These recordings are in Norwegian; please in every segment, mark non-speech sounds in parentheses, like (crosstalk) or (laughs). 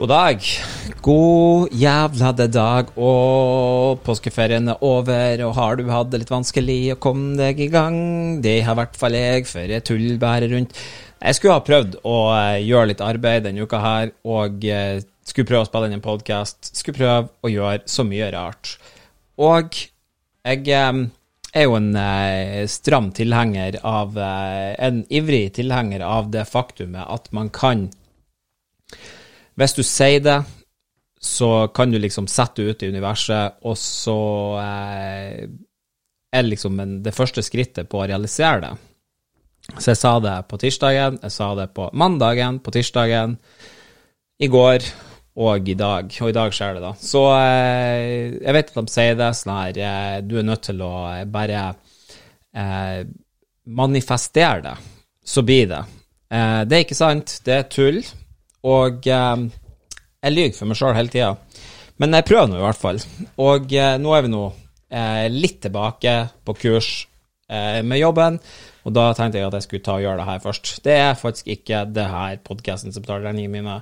God dag. God jævla dag, og påskeferien er over, og har du hatt det litt vanskelig å komme deg i gang? Det har i hvert fall jeg, for jeg tuller bare rundt. Jeg skulle ha prøvd å eh, gjøre litt arbeid denne uka her, og eh, skulle prøve å spille inn en podkast. Skulle prøve å gjøre så mye rart. Og jeg eh, er jo en stram tilhenger av En ivrig tilhenger av det faktumet at man kan hvis du sier det, så kan du liksom sette det ut i universet, og så eh, er liksom en, det første skrittet på å realisere det. Så jeg sa det på tirsdagen, jeg sa det på mandagen, på tirsdagen, i går og i dag. Og i dag skjer det, da. Så eh, jeg vet at de sier det sånn her eh, Du er nødt til å bare eh, manifestere det, så blir det. Eh, det er ikke sant, det er tull. Og eh, jeg lyver for meg sjøl hele tida. Men jeg prøver nå i hvert fall. Og eh, nå er vi nå eh, litt tilbake på kurs eh, med jobben, og da tenkte jeg at jeg skulle ta og gjøre det her først. Det er faktisk ikke det her podkasten som betaler regningene mine.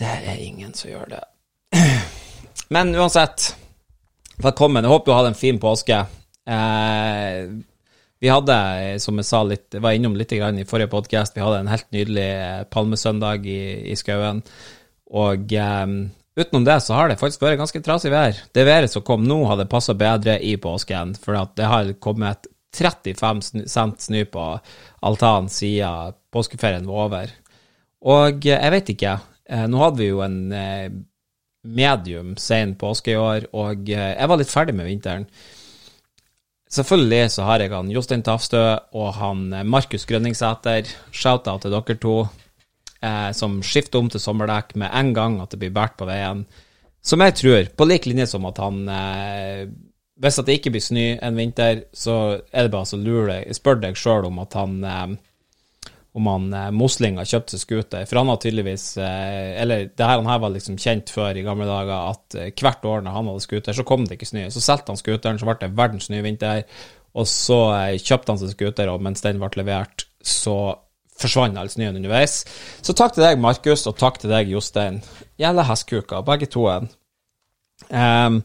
Det er ingen som gjør det. (clears throat) Men uansett, velkommen. Jeg håper du hadde en fin påske. Eh, vi hadde, som jeg sa litt, var innom litt i forrige podkast, vi hadde en helt nydelig eh, palmesøndag i, i skauen. Og um, utenom det så har det faktisk vært ganske trasig vær. Det været som kom nå, hadde passa bedre i påsken, for det har kommet 35 cent snø på altanen siden påskeferien var over. Og eh, jeg vet ikke, eh, nå hadde vi jo en medium sen påske i år, og jeg var litt ferdig med vinteren. Selvfølgelig så har jeg han Jostein Tafstø og han eh, Markus Grønningsæter. Shout-out til dere to, eh, som skifter om til sommerdekk med en gang at det blir båret på veien. Som jeg tror, på lik linje som at han eh, Hvis at det ikke blir snø en vinter, så er det bare så lurer Spør deg sjøl om at han eh, om han eh, Mosling har kjøpt seg scooter. For han har tydeligvis eh, Eller det her, han her var liksom kjent før i gamle dager, at eh, hvert år når han hadde scooter, så kom det ikke snø. Så solgte han scooteren, så ble det verdens snøvinter. Og så eh, kjøpte han seg scooter, og mens den ble levert, så forsvant all snøen underveis. Så takk til deg, Markus, og takk til deg, Jostein. Jævla hestkuker, begge to. Um,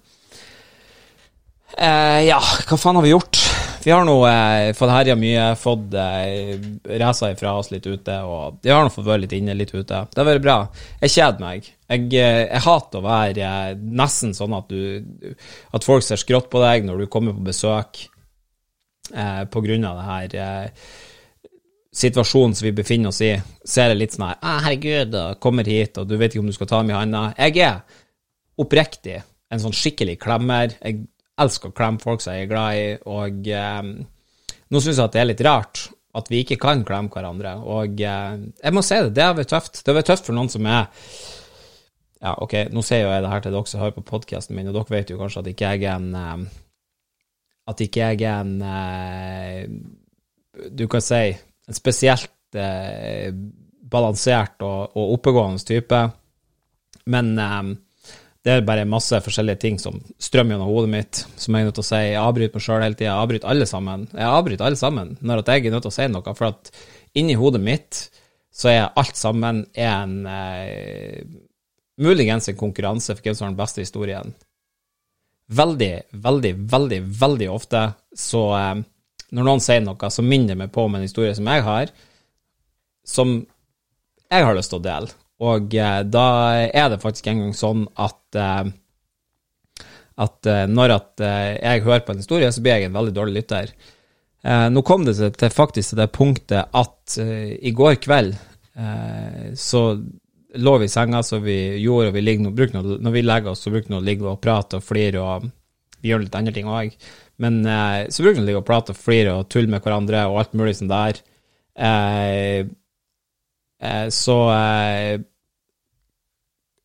ja, hva faen har vi gjort? Vi har nå eh, fått herja mye, fått eh, racer ifra oss litt ute, og vi har nå fått vært litt inne, litt ute. Det har vært bra. Jeg kjeder meg. Jeg, eh, jeg hater å være eh, nesten sånn at du At folk ser skrått på deg når du kommer på besøk eh, på grunn av det her eh, situasjonen som vi befinner oss i. Ser jeg litt sånn her ah, 'Herregud, og kommer hit, og du vet ikke om du skal ta dem i handa.' Jeg er oppriktig en sånn skikkelig klemmer. Jeg elsker å klemme folk som jeg er glad i, og eh, nå syns jeg at det er litt rart at vi ikke kan klemme hverandre, og eh, jeg må si det, det har vært tøft. Det har vært tøft for noen som er ja, ok, nå sier jo jeg det her til dere som hører på podkasten min, og dere vet jo kanskje at ikke jeg er en eh, At ikke jeg er en eh, Du kan si en spesielt eh, balansert og, og, oppegående type, men eh, det er bare masse forskjellige ting som strømmer gjennom hodet mitt, som jeg er nødt til å si. Jeg avbryter meg sjøl hele tida. Jeg avbryter alle sammen. Jeg avbryter alle sammen når jeg er nødt til å si noe, for at inni hodet mitt så er alt sammen en eh, Muligens en konkurranse for hvem som har den beste historien. Veldig, veldig, veldig, veldig ofte så eh, Når noen sier noe, så minner det meg på om en historie som jeg har, som jeg har lyst til å dele. Og eh, da er det faktisk en gang sånn at eh, at eh, når at jeg hører på en historie, så blir jeg en veldig dårlig lytter. Nå kom det til faktisk til det punktet at i går kveld så lå vi i senga, så vi gjorde, og vi ligger, nå noe, når vi legger oss, så bruker vi å ligge og prate og flire, og vi gjør litt andre ting òg. Men så bruker vi å ligge og prate og flire og tulle med hverandre og alt mulig sånn der. Eh, Eh, så eh,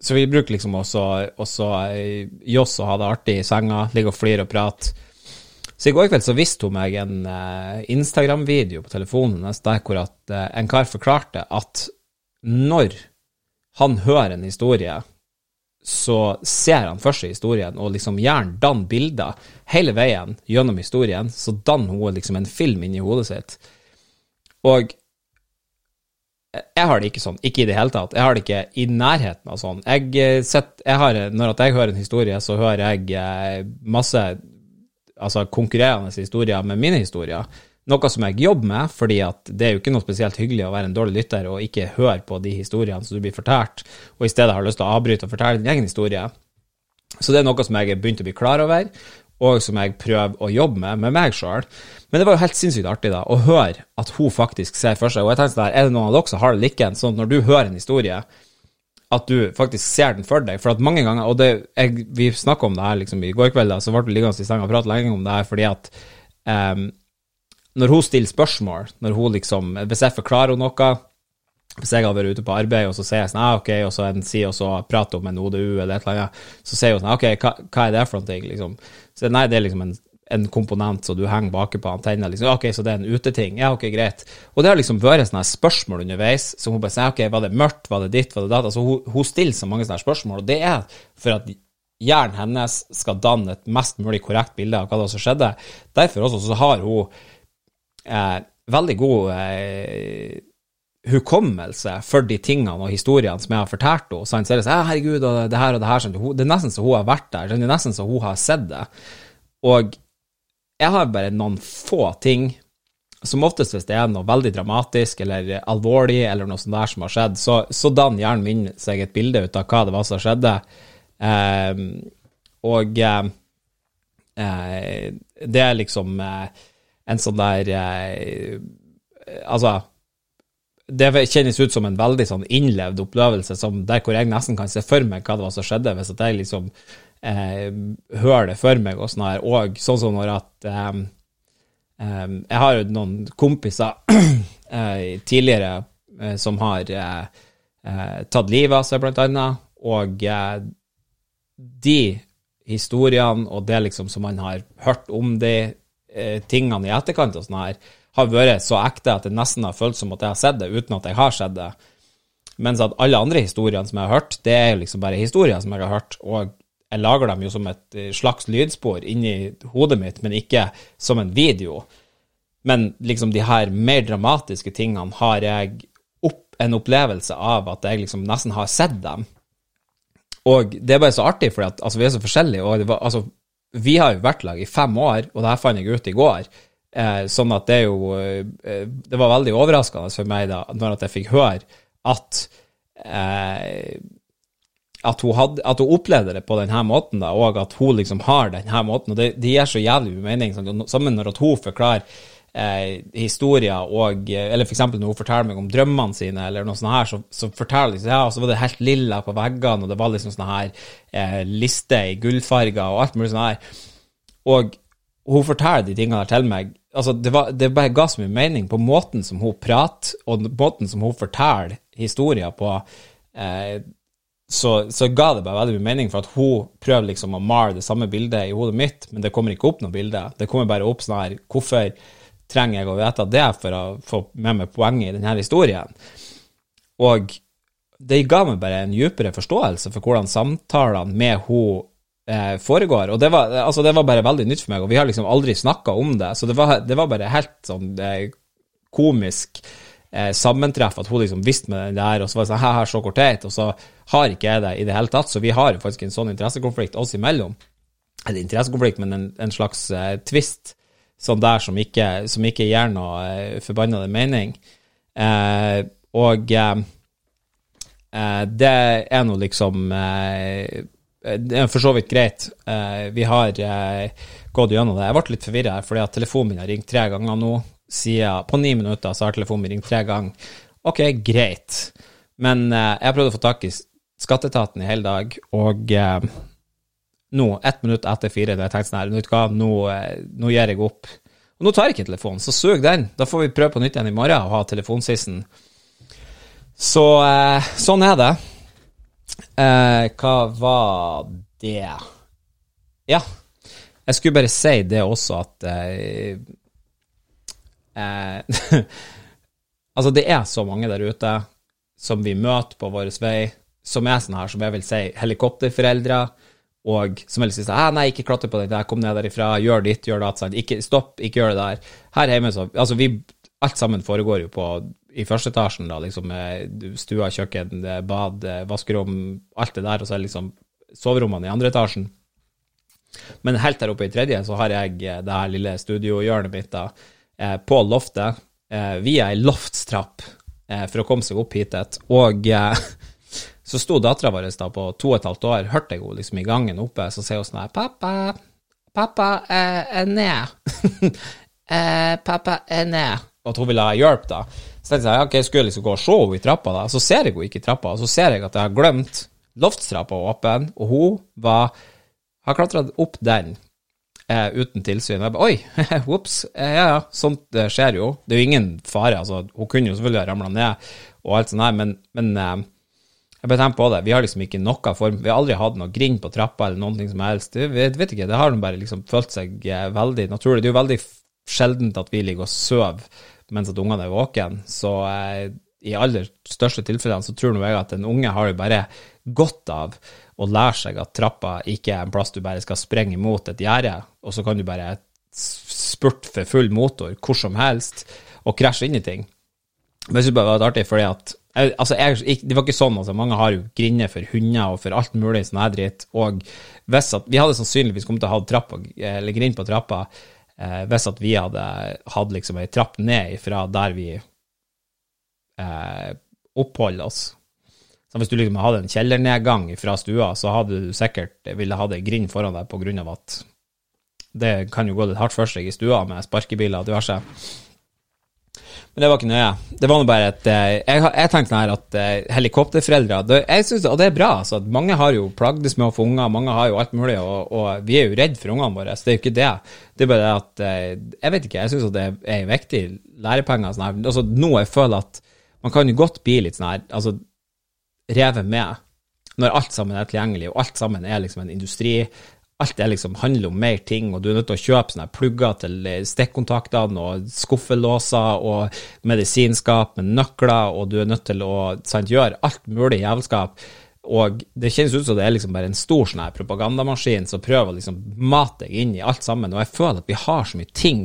Så vi bruker liksom også, også eh, Joss å ha det artig i senga, ligge og flire og prate. Så i går kveld så viste hun meg en Instagram-video på telefonen hennes der hvor at en kar forklarte at når han hører en historie, så ser han først historien, og liksom gjerne danner bilder hele veien gjennom historien. Så danner hun liksom en film inni hodet sitt. Og Jeg har det ikke sånn, ikke i det hele tatt. Jeg har det ikke i nærheten av sånn. Jeg, eh, sett, jeg har, når jeg hører en historie, så hører jeg eh, masse altså konkurrerende historier med mine historier. Noe som jeg jobber med, fordi at det er jo ikke noe spesielt hyggelig å være en dårlig lytter og ikke høre på de historiene som du blir fortalt, og i stedet har lyst til å avbryte og fortelle din egen historie. Så det er noe som jeg har begynt å bli klar over, og som jeg prøver å jobbe med med meg sjøl. Men det var jo helt sinnssykt artig da, å høre at hun faktisk ser for seg Og jeg tenkte sånn er det noen av dere som har det likens, sånn at når du hører en historie, at du faktisk ser den for deg? For at mange ganger, og det, jeg, vi snakka om det her liksom i går kveld, da, så ble vi liggende i senga og prate lenge om det her fordi at um, når hun stiller spørsmål, når hun liksom Hvis jeg forklarer noe hvis jeg har vært ute på arbeid, og så sier jeg sånn, ah, ok, og så en sier og så prater om en ODU eller et eller annet, så sier hun sånn, ok, hva, hva er det for noe, liksom? Så nei, det er liksom en, en komponent så du henger bak på antenna, liksom, ok, så det er en uteting, ja, ok, greit. Og det har liksom vært sånne spørsmål underveis, som hun bare sier, ok, var det mørkt, var det ditt, var det datt? Altså, hun, hun stiller så mange sånne spørsmål, og det er for at hjernen hennes skal danne et mest mulig korrekt bilde av hva det som skjedde. Derfor også så har hun eh, veldig god eh, hukommelse for de tingene og historiene som jeg har fortalt henne. Så er det sånn, herregud, og det her og det her, sånn. det er nesten så hun har vært der, det er nesten så hun har sett det. Og jeg har bare noen få ting, som oftest hvis det er noe veldig dramatisk eller alvorlig eller noe sånt der som har skjedd, så, så danner hjernen min seg et bilde ut av hva det var som skjedde. Eh, og eh, det er liksom eh, en sånn der eh, Altså det kjennes ut som en veldig sånn innlevd opplevelse, der hvor jeg nesten kan se for meg hva det var som skjedde, hvis at jeg liksom eh, hører det for meg og sånn her. Og sånn som når at eh, eh, Jeg har jo noen kompiser (clears throat) eh, tidligere eh, som har eh, tatt livet av seg, blant annet, og de historiene og det liksom som man har hørt om de tingene i etterkant og sånn her, har vært så ekte at det nesten har føltes som at jeg har sett det, uten at jeg har sett det. Mens at alle andre historiene som jeg har hørt, det er liksom bare historier som jeg har hørt, og jeg lager dem jo som et eh, slags lydspor inni hodet mitt, men ikke som en video. Men liksom de her mer dramatiske tingene har jeg opp, en opplevelse av at jeg liksom nesten har sett dem. Og det er bare så artig, for altså, vi er så forskjellige. og var, altså, Vi har jo vært lag i fem år, og det her fant jeg ut i går. Eh, sånn at det er jo eh, Det var veldig overraskende for meg da, når jeg fikk høre at eh, at hun, hadde, at hun, opplevde det på denne måten, da, og at hun liksom har denne måten. og Det, det gir så jævlig mening. Sånn, sammen når hun forklarer eh, historier, og, eller f.eks. når hun forteller meg om drømmene sine, eller noe sånt her, så, så forteller liksom, ja, så var det helt lilla på veggene, og det var liksom sånne her eh, lister i gullfarger og alt mulig sånn her. Og hun forteller de tingene til meg altså det, var, det, bare ga så mye mening på måten som hun prater, og måten som hun forteller historier på. Eh, så, så, ga det bare veldig mye mening, for at hun prøver liksom å male det samme bildet i hodet mitt, men det kommer ikke opp noe bilde. Det kommer bare opp sånn her Hvorfor trenger jeg å vite det for å få med meg poenget i denne historien? Og det ga meg bare en dypere forståelse for hvordan samtalene med hun foregår. Og det var, altså, det var, bare veldig nytt for meg, og vi har liksom aldri snakka om det. Så det var, det var bare helt sånn eh, komisk eh, sammentreff at hun liksom visste med det der, og så var det sånn her, så kortet, og så har ikke jeg det i det hele tatt. Så vi har faktisk en sånn interessekonflikt oss imellom. Eller interessekonflikt, men en, en slags eh, tvist sånn der som ikke, som ikke gir noe eh, forbanna mening. Eh, og eh, eh, det er nå liksom eh, Eh, det er for så vidt greit. Eh, vi har eh, gått gjennom det. Jeg ble litt forvirra fordi at telefonen min har ringt tre ganger nå. Siden, på ni minutter så har telefonen min ringt tre ganger. Ok, greit. Men jeg har prøvd å få tak i skatteetaten i hele dag, og nå, ett minutt etter fire, da jeg tenkte sånn her, nå, nå gir jeg opp. Og nå tar jeg ikke telefonen, så sug den. Da får vi prøve på nytt igjen i morgen og ha telefonsissen. Så sånn er det. Eh, hva var det Ja, jeg skulle bare si det også, at eh, eh, (laughs) Altså, det er så mange der ute som vi møter på vår vei, som er sånn her, som jeg vil si helikopterforeldre, og som vil si sånn Nei, ikke klatre på den der, kom ned derifra, gjør ditt, gjør datt. Ikke, stopp, ikke gjør det der. Her hjemme, så Altså, vi Alt sammen foregår jo på i første etasjen, da, liksom med stua, kjøkken, eh, bad, eh, vaskerom, alt det der, og så er liksom soverommene i andre etasjen. Men helt der oppe i tredje så har jeg det her lille studiohjørnet mitt da, på loftet, via ei loftstrapp for å komme seg opp hit. Og (laughs) så sto dattera vår da på to og et halvt år, hørte jeg henne liksom i gangen oppe, så sier hun sånn her Pappa, pappa, er ned. (laughs) pappa er ned at hun ville ha hjelp, da. Så tenkte jeg ok, jeg skulle liksom gå og se henne i trappa, da. Så ser jeg henne ikke i trappa, og så ser jeg at jeg har glemt loftstrappa åpen, og hun var har klatra opp den eh, uten tilsyn. Jeg bare oi, (laughs) ops, eh, ja ja, sånt eh, skjer jo. Det er jo ingen fare. altså, Hun kunne jo selvfølgelig ha ramla ned og alt sånt her, men, men eh, jeg bare tenker på det. Vi har liksom ikke noe form Vi har aldri hatt noe grind på trappa eller noen ting som helst. Du vet, vet ikke, det har bare liksom følt seg eh, veldig naturlig. Det er jo veldig sjeldent at vi ligger og sover mens at ungene er våken, Så eh, i aller største tilfellene så tror jeg at en unge har jo bare godt av å lære seg at trappa ikke er en plass du bare skal sprenge mot et gjerde, og så kan du bare spurte for full motor hvor som helst og krasje inn i ting. Men jeg synes bare det var artig, fordi at altså, jeg, Det var ikke sånn, altså. Mange har jo grinder for hunder og for alt mulig sånn her dritt. Og hvis at Vi hadde sannsynligvis kommet til å ha trappa, eller grind på trappa eh, hvis at vi hadde hatt liksom ei trapp ned fra der vi eh, oppholder oss. Så hvis du liksom hadde en kjellernedgang fra stua, så hadde du sikkert ville hatt ei grind foran deg av at det kan jo gå litt hardt for seg i stua med sparkebiler og diverse. Men det var ikke nøye. Det var nå bare et eh, Jeg, jeg tenkte her at uh, helikopterforeldre jeg synes, Og det er bra. altså, at Mange har jo plagdes med å få unger, mange har jo alt mulig, og, og vi er jo redd for ungene våre. så Det er jo ikke det. Det er bare det at uh, Jeg vet ikke, jeg syns det er viktig. Lærepenger og sånn her. Altså, nå jeg føler at man kan jo godt bli litt sånn her altså, revet med når alt sammen er tilgjengelig, og alt sammen er liksom en industri alt det liksom handler om mer ting, og du er nødt til å kjøpe sånne plugger til stikkontaktene og skuffelåser og medisinskap med nøkler, og du er nødt til å sant, gjøre alt mulig jævelskap. Og det kjennes ut som det er liksom bare en stor sånn her propagandamaskin som prøver å liksom mate deg inn i alt sammen. Og jeg føler at vi har så mye ting.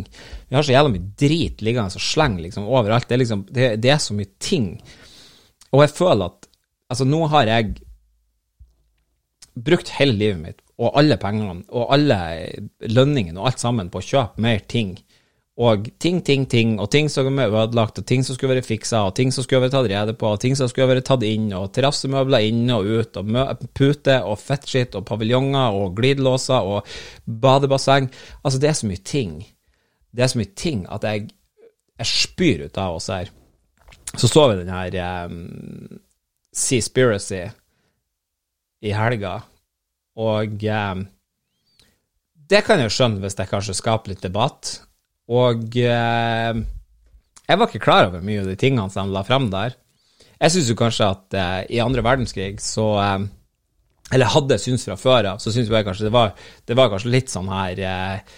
Vi har så jævla mye drit liggende og sleng liksom overalt. Det er, liksom, det, det er så mye ting. Og jeg føler at Altså, nå har jeg brukt hele livet mitt og alle pengene og alle lønningene og alt sammen på å kjøpe mer ting. Og ting, ting, ting, og ting som er ødelagt, og ting som skulle vært fiksa, og ting som skulle vært tatt rede på, og ting som skulle vært tatt inn, og terrassemøbler inn og ut, og pute og fettskitt og paviljonger og glidelåser og badebasseng. Altså, det er så mye ting. Det er så mye ting at jeg, jeg spyr ut av oss her. Så så vi den her um, Seaspiracy i helga og eh, det kan jeg jo skjønne hvis det kanskje skaper litt debatt. Og eh, jeg var ikke klar over mye av de tingene som de la frem der. Jeg syns jo kanskje at eh, i andre verdenskrig så eh, Eller hadde syntes fra før av, så syns jeg kanskje det var, det var kanskje litt sånn her eh,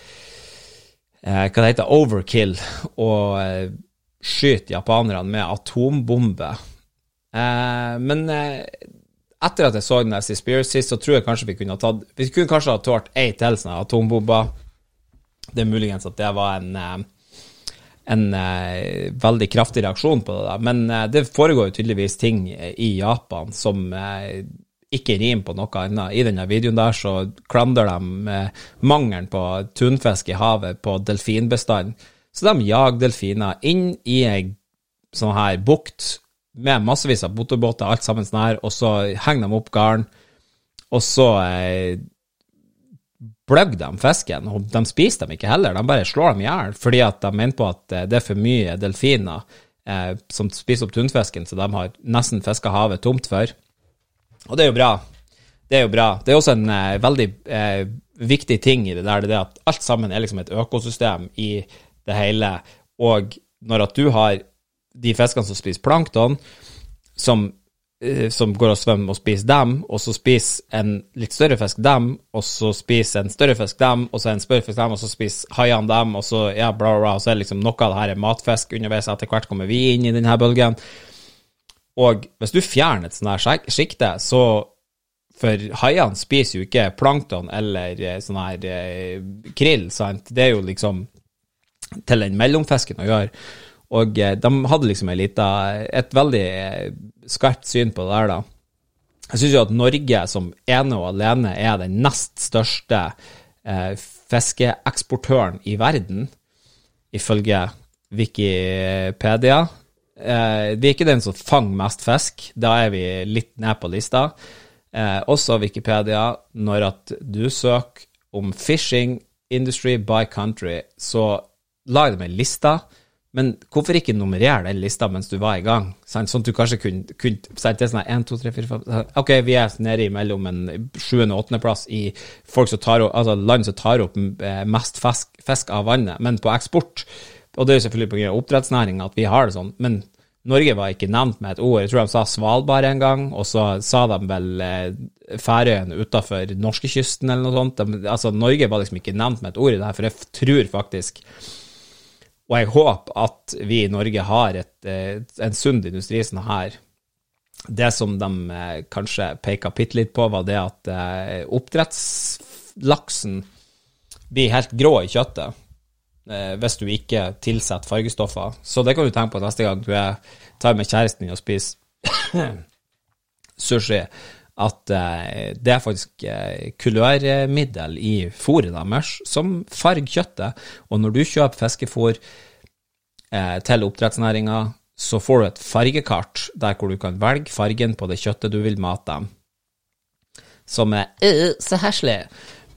eh, Hva det heter overkill å skyte japanerne med atombombe. men etter at jeg så den der sist, så tror jeg kanskje vi kunne ha tatt Vi kunne kanskje ha tålt ei til sånne atombomber. Det er muligens at det var en eh, en uh, veldig kraftig reaksjon på det. der. Men uh, det foregår jo tydeligvis ting i Japan som ikke rimer på noe annet. I denne videoen der så klandrer de mangelen på tunfisk i havet på delfinbestand. Så de jager delfiner inn i ei sånn her bukt med massevis av motorbåter, alt sammen sånn her, og så henger de opp garn, og så eh, bløgger de fisken. Og de spiser dem ikke heller, de bare slår dem i hjel fordi at de mener på at eh, det er for mye delfiner eh, som spiser opp tunfisken, så de har nesten fiska havet tomt for. Og det er jo bra. Det er jo bra. Det er også en eh, veldig eh, viktig ting i det der, det er at alt sammen er liksom et økosystem i det hele, og når at du har de fiskene som spiser plankton, som, eh, som går og svømmer og spiser dem, og så spiser en litt større fisk dem, og så spiser en større fisk dem, og så en større fisk dem, og så spiser haiene dem, og så ja, bla, bla, og så er liksom noe av det her er matfisk underveis, etter hvert kommer vi inn i denne bølgen. Og hvis du fjerner et sånt her sjikte, så For haiene spiser jo ikke plankton eller eh, sånn her eh, krill, sant. Det er jo liksom til den mellomfisken å gjøre. Og eh, de hadde liksom lita, et veldig eh, skarpt syn på det der, da. Jeg syns jo at Norge som ene og alene er den nest største eh, fiskeeksportøren i verden, ifølge Wikipedia. Eh, vi er ikke den som fanger mest fisk, da er vi litt ned på lista. Eh, også Wikipedia, når at du søker om fishing industry by country, så de dem ei liste men hvorfor ikke nummerere den lista mens du var i gang? Sånn, at du kanskje kunne, kunne Det er sånn 1, 2, 3, 4, 5 Ok, vi er nede mellom en sjuende- og åttendeplass i folk som tar opp, altså land som tar opp eh, mest fisk, fisk av vannet, men på eksport. Og det er jo selvfølgelig pga. oppdrettsnæringa at vi har det sånn. Men Norge var ikke nevnt med et ord. Jeg tror de sa Svalbard en gang, og så sa de vel eh, Færøyene utafor norskekysten eller noe sånt. De, altså, Norge var liksom ikke nevnt med et ord i det her, for jeg tror faktisk og jeg håper at vi i Norge har et, eh, en sunn industri sånn her. Det som de eh, kanskje peka bitte litt på, var det at eh, oppdrettslaksen blir helt grå i kjøttet hvis du ikke tilsetter fargestoffer. Så det kan du tenke på neste gang du tar med kjæresten din og spiser (coughs) sushi at eh, det er faktisk eh, kulørmiddel i fôret deres som farger kjøttet. Og når du kjøper fiskefôr eh, til oppdrettsnæringa, så får du et fargekart der hvor du kan velge fargen på det kjøttet du vil mate dem. Som er øh, så heslig.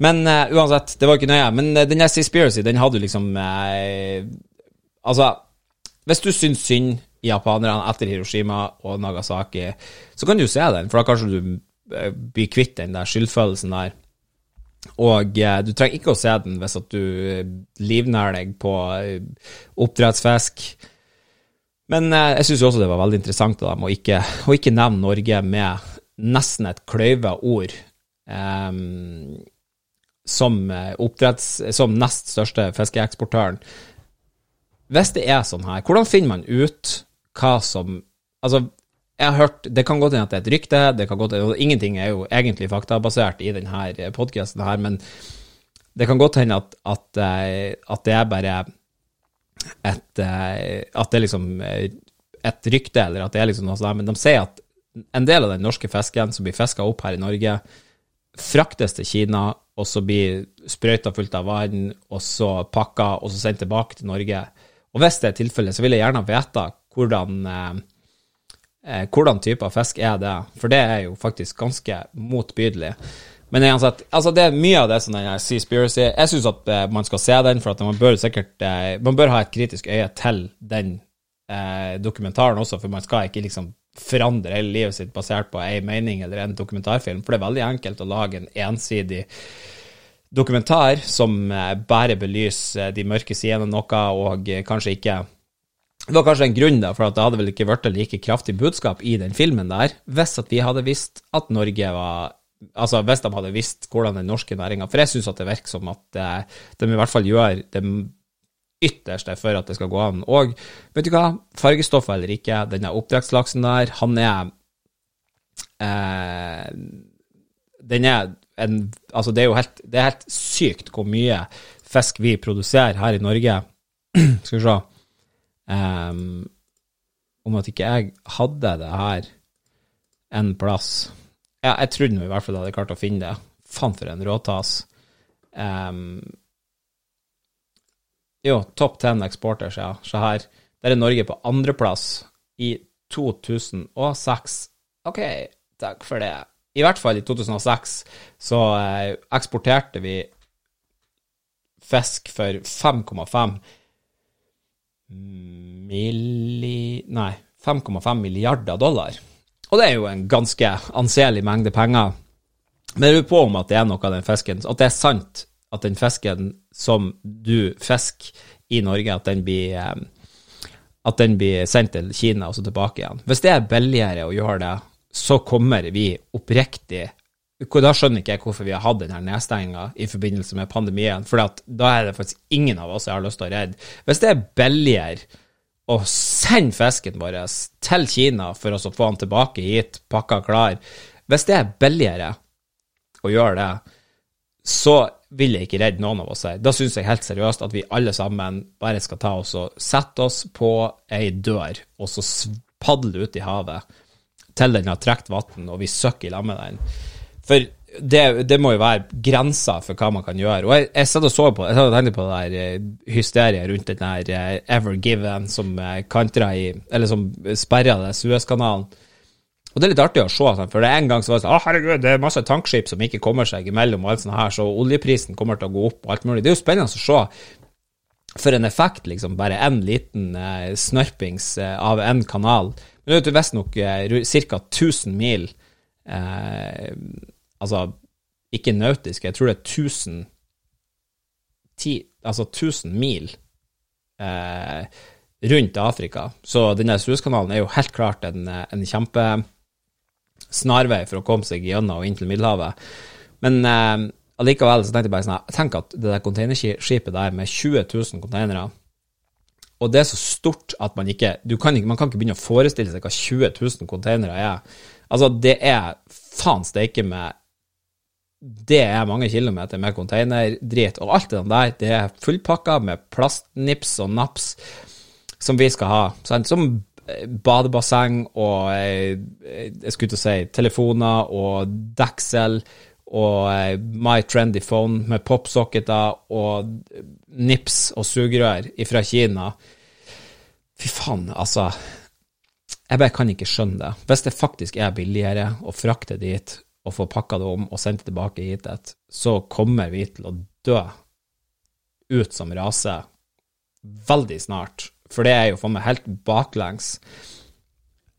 Men uh, uansett, det var ikke nøye. Men uh, den Seaspiracy, den hadde liksom uh, Altså, hvis du syns synd japanerne etter Hiroshima og Nagasaki, så kan du se den, for da kanskje du bli kvitt den der skyldfølelsen der. Og eh, du trenger ikke å se den hvis at du eh, livnærer deg på eh, oppdrettsfisk. Men eh, jeg syns også det var veldig interessant av dem å ikke, å ikke nevne Norge med nesten et kløyva ord eh, som, som nest største fiskeeksportøren. Hvis det er sånn her, hvordan finner man ut hva som Altså, jeg har hørt, Det kan godt hende at det er et rykte, det kan godt, og ingenting er jo egentlig faktabasert i denne podkasten, men det kan godt hende at, at, eh, at, det er bare et eh, At det er liksom eh, et rykte, eller at det er liksom noe sånt. Men de sier at en del av den norske fisken som blir fiska opp her i Norge, fraktes til Kina, og så blir sprøyta fullt av vann, og så pakka, og så sendt tilbake til Norge. Og hvis det er tilfellet, så vil jeg gjerne vite hvordan eh, hvordan av fisk er det? For det er jo faktisk ganske motbydelig. Men uansett, altså det er mye av det som den Seaspiracy Jeg syns at eh, man skal se den, for at man bør sikkert eh, Man bør ha et kritisk øye til den eh, dokumentaren også, for man skal ikke liksom forandre hele livet sitt basert på ei mening eller en dokumentarfilm, for det er veldig enkelt å lage en ensidig dokumentar som eh, bare belyser de mørke sidene av noe, og eh, kanskje ikke det var kanskje en grunn, da, for at det hadde vel ikke vært et like kraftig budskap i den filmen der, hvis at vi hadde visst at Norge var Altså hvis de hadde visst hvordan den norske næringa For jeg syns at det virker som at eh, de i hvert fall gjør det ytterste for at det skal gå an. Og vet du hva, fargestoffer eller ikke, denne oppdrettslaksen der, han er eh, Den er en Altså, det er jo helt, det er helt sykt hvor mye fisk vi produserer her i Norge. (clears throat) Skal vi se um, om at ikke jeg hadde det her en plass. Ja, jeg trodde nå i hvert fall jeg hadde klart å finne det. Faen for en råtass. Um, jo, topp 10 exporters, ja. Se her. Der er Norge på andreplass i 2006. OK, takk for det. I hvert fall i 2006 så eh, eksporterte vi fisk for 5,5 milli... Nei, 5,5 milliarder dollar. Og det er jo en ganske anselig mengde penger. Men jeg lurer på om at det er noe av den fisken At det er sant at den fisken som du fisker i Norge, at den blir eh, at den blir sendt til Kina og så tilbake igjen. Hvis det er billigere å gjøre det, så kommer vi oppriktig Da skjønner ikke jeg hvorfor vi har hatt denne nedstenginga i forbindelse med pandemien, for da er det faktisk ingen av oss jeg har lyst til å redde. Hvis det er billigere å sende fisken vår til Kina for å få den tilbake hit pakka klar Hvis det er billigere å gjøre det, så vil jeg ikke redde noen av oss her. Da syns jeg helt seriøst at vi alle sammen bare skal ta oss og sette oss på ei dør, og så padle ut i havet til den har trukket vann, og vi søkker i lag med den. For det, det, må jo være grenser for hva man kan gjøre. Og jeg, jeg satt og så på jeg satt og tenkte på det der eh, hysteriet rundt den der eh, Ever Given som eh, kantra i Eller som sperra Suezkanalen. Og det er litt artig å se, for det er en gang så var det sånn Å, herregud, det er masse tankskip som ikke kommer seg imellom, og alt sånt her, så oljeprisen kommer til å gå opp og alt mulig. Det er jo spennende å se for en effekt, liksom, bare én liten eh, snørpings eh, av en kanal. Men det er visstnok eh, ca. 1000 mil uh, Altså, ikke nautisk, jeg tror det er 1000 ti, Altså 1000 mil rundt Afrika. Så denne Suezkanalen er jo helt klart en, en kjempe snarvei for å komme seg gjennom og inn til Middelhavet. Men eh, allikevel så tenkte jeg bare sånn Tenk at det der containerskipet der med 20 000 containere og det er så stort at man ikke, kan ikke Man kan ikke begynne å forestille seg hva 20 000 containere er. Altså, det er faen steike med Det er mange kilometer med containerdrit, og alt det der, det er fullpakka med plastnips og naps som vi skal ha. Som badebasseng og eh, jeg skulle til å si telefoner og deksel og eh, My Trendy Phone med popsocketer og nips og sugerør fra Kina. Fy faen, altså. Jeg bare kan ikke skjønne det. Hvis det faktisk er billigere å frakte dit og få pakka det om og sendt det tilbake hit, så kommer vi til å dø ut som rase veldig snart for det er jo for meg helt baklengs.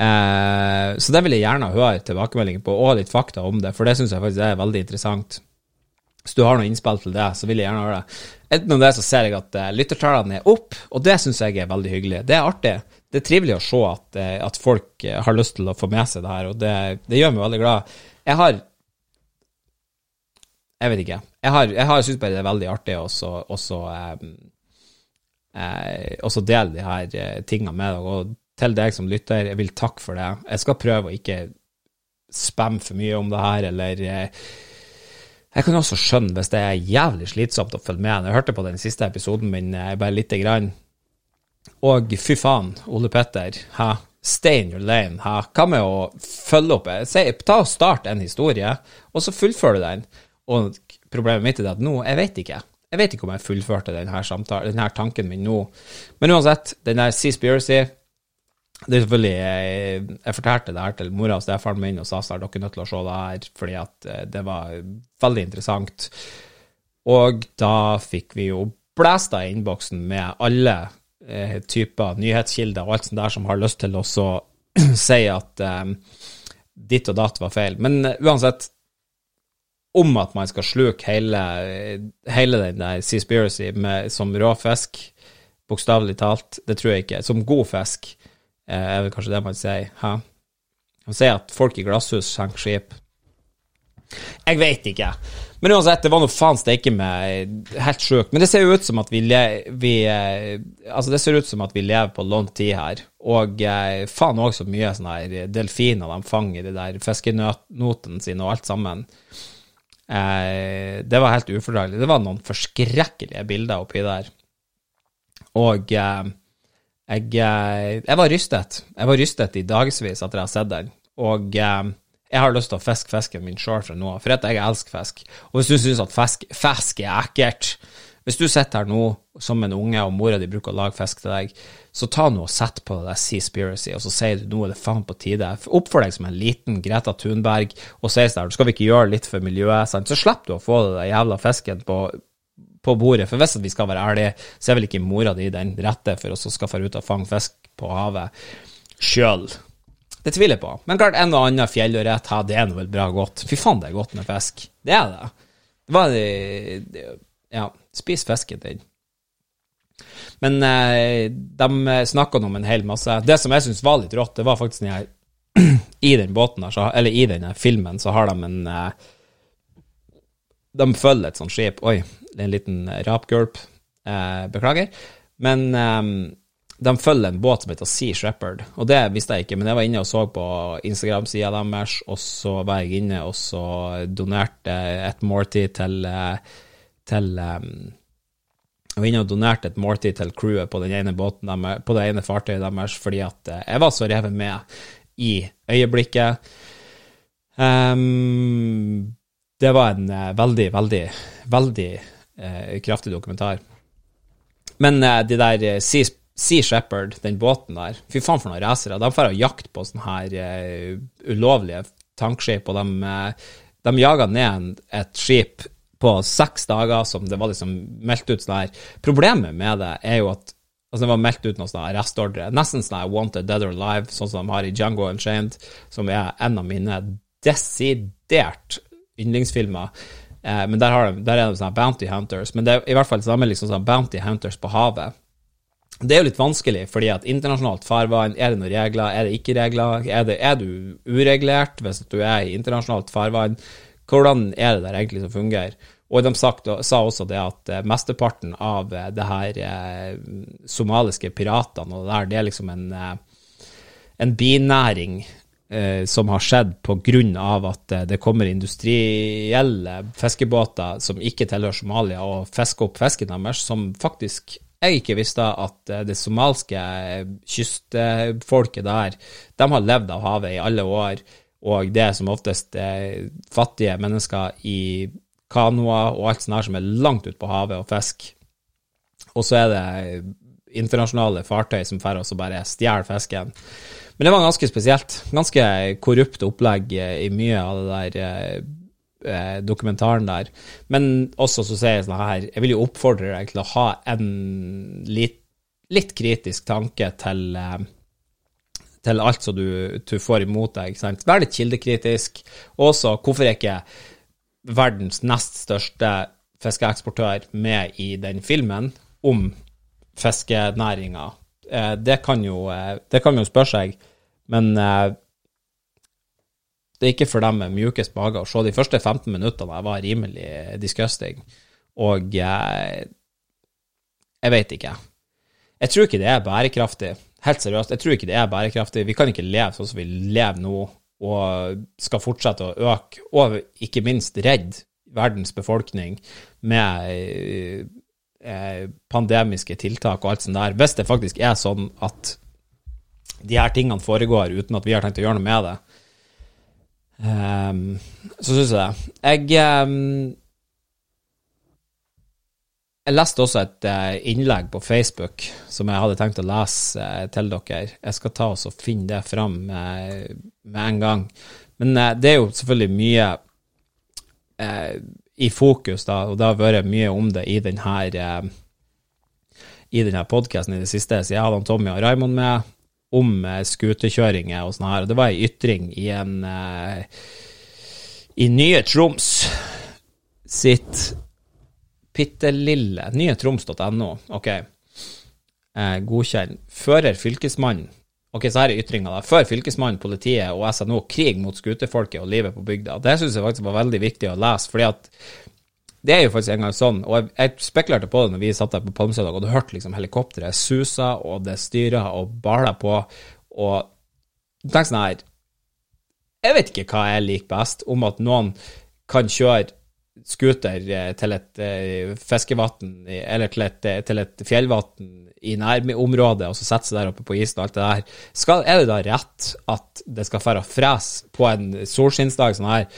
Eh, så det vil jeg gjerne høre tilbakemeldinger på, og litt fakta om det, for det syns jeg faktisk er veldig interessant. Hvis du har noe innspill til det, så vil jeg gjerne høre det. Enten det så ser jeg at uh, lyttertallene er opp, og det syns jeg er veldig hyggelig. Det er artig. Det er trivelig å se at, uh, at folk uh, har lyst til å få med seg det her, og det, det gjør meg veldig glad. Jeg har Jeg vet ikke. Jeg har, jeg har syns bare det er veldig artig å også eh, dele de her eh, tingene med deg. Og til deg som lytter, jeg vil takke for det. Jeg skal prøve å ikke spamme for mye om det her, eller eh, Jeg kan også skjønne hvis det er jævlig slitsomt å følge med. Jeg hørte på den siste episoden min eh, bare lite grann. Og fy faen, Ole Petter. Hæ? Stay in your lane. Hæ? Hva med å følge opp? Se, ta og Start en historie, og så fullfører du den. Og problemet mitt er at nå, jeg vet ikke. Jeg vet ikke om jeg fullførte denne, samtalen, denne tanken min nå. Men uansett, den der Seaspiracy det er selvfølgelig, jeg, jeg, fortalte det her til mora og stefaren min og sa at dere er nødt til å se det her, fordi at eh, det var veldig interessant. Og da fikk vi jo blæsta i innboksen med alle eh, typer nyhetskilder og alt sånt der som har lyst til å (clears throat) si at eh, ditt og datt var feil. Men uh, uansett, om at man skal sluke hele, hele den der Seaspiracy som rå fisk, bokstavelig talt. Det tror jeg ikke. Som god fisk, eh, er vel kanskje det man sier. Hæ? Man sier at folk i glasshus senker skip. Jeg vet ikke. Men uansett, det var noe faen steike meg helt sjukt. Men det ser jo ut som at vi, vi eh, Altså, det ser ut som at vi lever på lånt tid her. Og eh, faen òg så mye sånne her delfiner de fanger i de der fiskenotene sine og alt sammen. Eh, det var helt ufordragelig. Det var noen forskrekkelige bilder oppi der. Og eh, jeg, eh, jeg, var rystet. Jeg var rystet i dagevis etter jeg har sett den. Og eh, jeg har lyst til å fiske fisken min sjøl fra nå av, for jeg elsker fisk. Og hvis du syns at fisk er ekkelt Hvis du sitter her nå som en unge, og mora di bruker å lage fisk til deg, så ta nå og sett på det Seaspiracy, og så sier du nå er det faen på tide. Oppfør deg som en liten Greta Thunberg og sier sånn skal vi ikke gjøre litt for miljøet, sant? så slipper du å få den jævla fisken på, på bordet. For hvis vi skal være ærlige, så er vel ikke mora di den rette for oss å skal dra ut og fange fisk på havet sjøl. Det tviler jeg på. Men klart, en og annen fjellørret, ja, det er nå vel bra godt. Fy faen, det er godt med fisk. Det er det. Det var det, Ja, spis fisken din. Men eh, de snakka om en hel masse. Det som jeg syns var litt rått, det var faktisk når jeg (clears throat) I den båten så, eller i denne filmen, så har de en eh, De følger et sånt skip. Oi, en liten rapgulp. Eh, beklager. Men eh, de følger en båt som heter Sea Shepherd, og det visste jeg ikke, men jeg var inne og så på Instagram-sida deres, og så var jeg inne og så donerte et Morty til, til um, Jeg var inne og donerte et Morty til crewet på den ene båten deres, på det ene fartøyet deres, fordi at jeg var så revet med i øyeblikket. Um, det var en uh, veldig, veldig, veldig kraftig dokumentar. Men uh, de der Sea Sea Shepherd, den båten der, fy faen for noen racere. De drar jakt på sånne her ulovlige tankskip, og de, de jaga ned et skip på seks dager som det var liksom meldt ut sånn her. Problemet med det er jo at altså det var meldt ut noen sånne arrestordre, nesten sånn her Wanted Dead or Alive, sånn som de har i Django Unchained, som er en av mine desidert yndlingsfilmer. Eh, men der, de, der, er det sånne Bounty Hunters. Men det er i hvert fall samme liksom sånn Bounty Hunters på havet. Det er jo litt vanskelig, fordi at internasjonalt farvann, er det noen regler, er det ikke regler? Er, det, er du uregulert hvis du er i internasjonalt farvann? Hvordan er det der egentlig som fungerer? Og de sagt, sa også det at uh, mesteparten av uh, det her eh, somaliske piratene og det der, det er liksom en, en binæring som har skjedd av at det kommer industrielle fiskebåter som ikke tilhører Somalia, og fisker opp fisken deres, som faktisk jeg ikke visste at eh, det somalske eh, kystfolket der, de har levd av havet i alle år, og det er som oftest eh, fattige mennesker i kanoer og alt sånt her som er langt ute på havet og fisker. Og så er det internasjonale fartøy som drar og bare stjeler fisken. Men det var ganske spesielt. Ganske korrupt opplegg i mye av det der eh, dokumentaren der. Men også så sier jeg sånn her Jeg vil jo oppfordre deg til å ha en litt, litt kritisk tanke til eh, til alt som du, du, får imot deg. Sant? Vær litt kildekritisk. Også, hvorfor er ikke verdens nest største fiskeeksportør med i den filmen om fiskenæringa? Eh, det, kan jo, eh, det kan jo spørre seg, men eh, det er ikke for dem med mjukest mage å se. De første 15 minuttene var rimelig disgusting, og jeg, jeg vet ikke. Jeg tror ikke det er bærekraftig. Helt seriøst, jeg tror ikke det er bærekraftig. Vi kan ikke leve sånn som vi lever nå, og skal fortsette å øke, og ikke minst redde verdens befolkning med eh, pandemiske tiltak og alt sånt der, hvis det faktisk er sånn at de her tingene foregår uten at vi har tenkt å gjøre noe med det. Um, så syns jeg det. Jeg um, Jeg leste også et uh, innlegg på Facebook som jeg hadde tenkt å lese uh, til dere. Jeg skal ta og finne det fram uh, med en gang. Men det er jo selvfølgelig mye i fokus, da, og det har vært mye om det i denne, i denne podkasten i det siste. Så jeg hadde Tommy og Raymond med om uh, skuterkjøringer og sånn her. Og det var ei ytring i en uh, I Nye Troms sitt bitte lille Nyetroms.no. OK. Uh, godkjenn. Fører fylkesmannen Ok, så her er ytringa, da. Før fylkesmannen, politiet og SNO krig mot skuterfolket og livet på bygda. Det syns jeg faktisk var veldig viktig å lese, fordi at det er jo faktisk en gang sånn, og jeg, jeg spekulerte på det når vi satt der på Palmesøndag, og du hørte liksom helikopteret susa, og det styra og bala på, og tenk sånn her Jeg vet ikke hva jeg liker best, om at noen kan kjøre scooter eh, til et uh, fiskevann, eller til et, eh, til et fjellvann i nærområdet, og så sette seg der oppe på isen og alt det der. Skal, er det da rett at det skal fære frese på en solskinnsdag sånn her?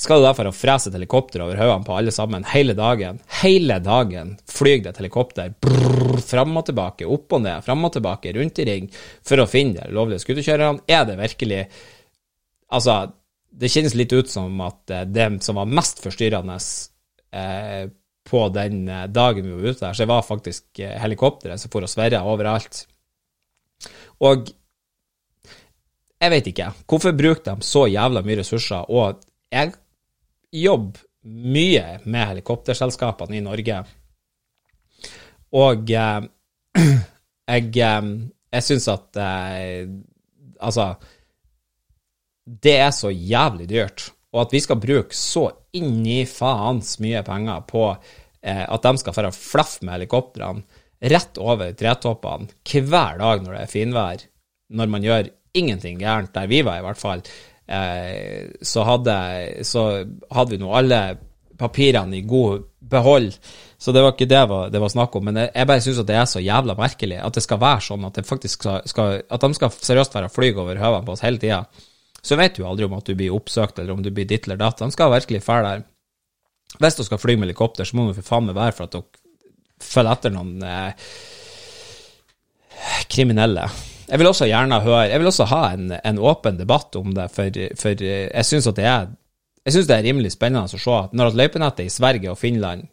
Skal du derfor ha frese et helikopter over hodene på alle sammen hele dagen. Hele dagen flyr det et helikopter brrr, fram og tilbake, opp og ned, fram og tilbake, rundt i ring, for å finne de lovlige skuterkjørerne. Er det virkelig Altså, det kjennes litt ut som at eh, det som var mest forstyrrende eh, på den eh, dagen vi var ute der, så det var faktisk eh, helikopteret som for å sverre overalt. Og jeg vet ikke. Hvorfor bruker de så jævla mye ressurser? Og jeg jobbe mye med helikopterselskapene i Norge. Og eh, (clears throat) jeg, eh, jeg syns at eh, Altså Det er så jævlig dyrt. Og at vi skal bruke så inni faens mye penger på eh, at de skal få flaff med helikoptrene rett over tretoppene hver dag når det er finvær, når man gjør ingenting gærent, der vi var i hvert fall, så, hadde, så hadde vi nå alle papirene i god behold. Så det var ikke det det var snakk om. Men jeg, bare syns det er så jævla merkelig at det skal være sånn at det faktisk skal, skal at de skal seriøst være flyg over høvene på oss hele tida. Så vet du aldri om at du blir oppsøkt, eller om du blir ditt eller datt. De skal virkelig fære der. Hvis du skal fly med helikopter, så må du for faen meg være for at dere følger etter noen eh, kriminelle. Jeg vil også gjerne høre Jeg vil også ha en, en åpen debatt om det, for, for jeg syns det det er rimelig spennende å se at når løypenettet i Sverige og Finland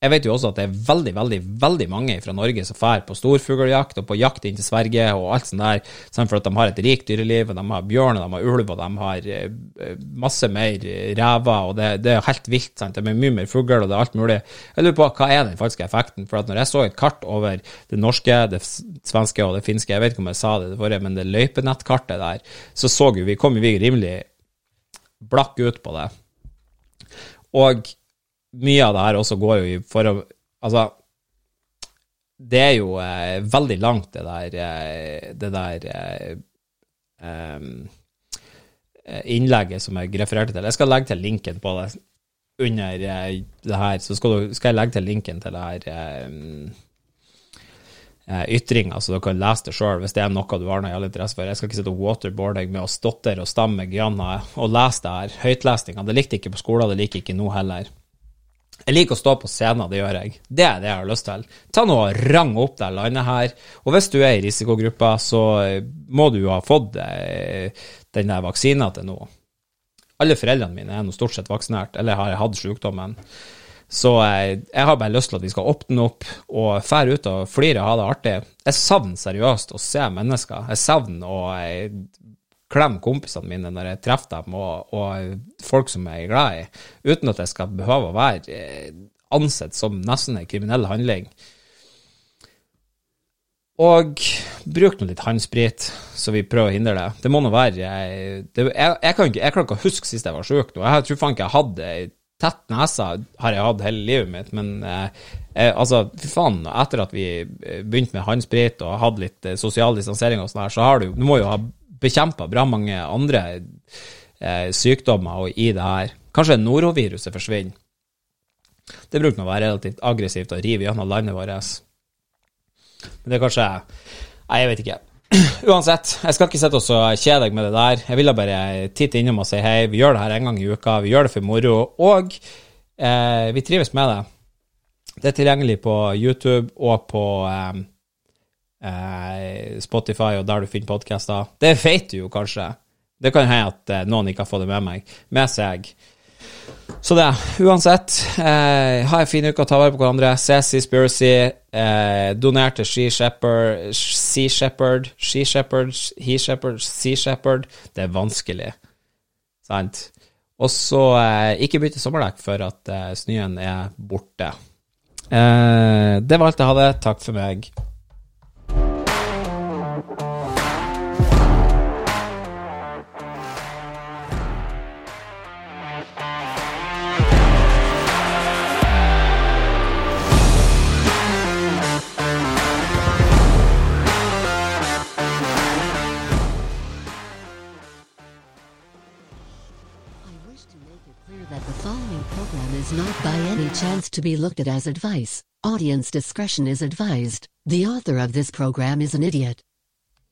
jeg vet jo også at det er veldig, veldig veldig mange fra Norge som drar på storfugljakt og på jakt inn til Sverige og alt sånt der, for at de har et rikt dyreliv, og de har bjørn, og de har ulv, og de har eh, masse mer rever, og det, det er helt vilt. sant? Det er mye mer fugl, og det er alt mulig. Jeg lurer på hva er den falske effekten? For at når jeg så et kart over det norske, det svenske og det finske, jeg vet ikke om jeg sa det det men det løypenettkartet der, så så vi, kom vi rimelig blakk ut på det. Og mye av det her også går jo i å Altså, det er jo eh, veldig langt, det der, eh, det der eh, innlegget som jeg refererte til. Jeg skal legge til linken på det under eh, det her. Så skal, du, skal, jeg legge til linken til det her eh, eh, ytringer, så dere kan lese det sjøl hvis det er noe du har noe interesse for. Jeg skal ikke sitte og waterboarde med å stotre og stamme Gianna og lese det her. Høytlesninga. Det likte ikke på skolen, det liker ikke nå heller. Jeg liker å stå på scenen, det gjør jeg. Det er det jeg har lyst til. Ta nå og rang opp det landet her. Og hvis du er i risikogruppa, så eh, må du jo ha fått eh, den der vaksina til nå. Alle foreldrene mine er nå stort sett vaksinert, eller har hatt sykdommen. Så jeg, eh, jeg, har bare lyst til at vi skal åpne opp og fære ut og flire og ha det artig. Jeg savner seriøst å se mennesker. Jeg savner å klemme kompisene mine når jeg treffer dem, og, og folk som jeg er glad i, uten at jeg skal behøve å være eh, ansett som nesten en kriminell handling. Og bruk nå litt håndsprit, så vi prøver å hindre det. Det må nå være Jeg, det, jeg, jeg, kan ikke, jeg klarer ikke å huske sist jeg var sjuk nå. Jeg tror faen ikke jeg hadde tett nese har jeg hatt hele livet mitt, men eh, eh altså, fy faen, etter at vi begynte med håndsprit og hadde litt eh, sosial distansering og sånn her, så har du Du må jo ha bekjempa bra mange andre eh, sykdommer og i det her. Kanskje noroviruset forsvinner. Det bruker å være relativt aggressivt å rive gjennom landet vårt. Men det er kanskje Nei, jeg vet ikke. (clears throat) Uansett, jeg skal ikke sitte og kjede deg med det der. Jeg ville bare titte innom og si hei. Vi gjør det her en gang i uka. Vi gjør det for moro. Og eh, vi trives med det. Det er tilgjengelig på YouTube og på eh, Spotify og der du finner podkaster. Det vet du jo kanskje. Det kan hende at eh, noen ikke har fått det med meg. Med seg. Så det. Uansett, eh, ha en fin uke og ta vare på hverandre. Se Seaspiracy. Eh, doner til She Shepherd, Sea Shepherd, She Shepherd, He Shepherd, Sea Shepherd. Det er vanskelig, sant? Og så eh, ikke bytte sommerdekk før at eh, snøen er borte. Eh, det var alt jeg hadde. Takk for meg. Chance to be looked at as advice. Audience discretion is advised. The author of this program is an idiot.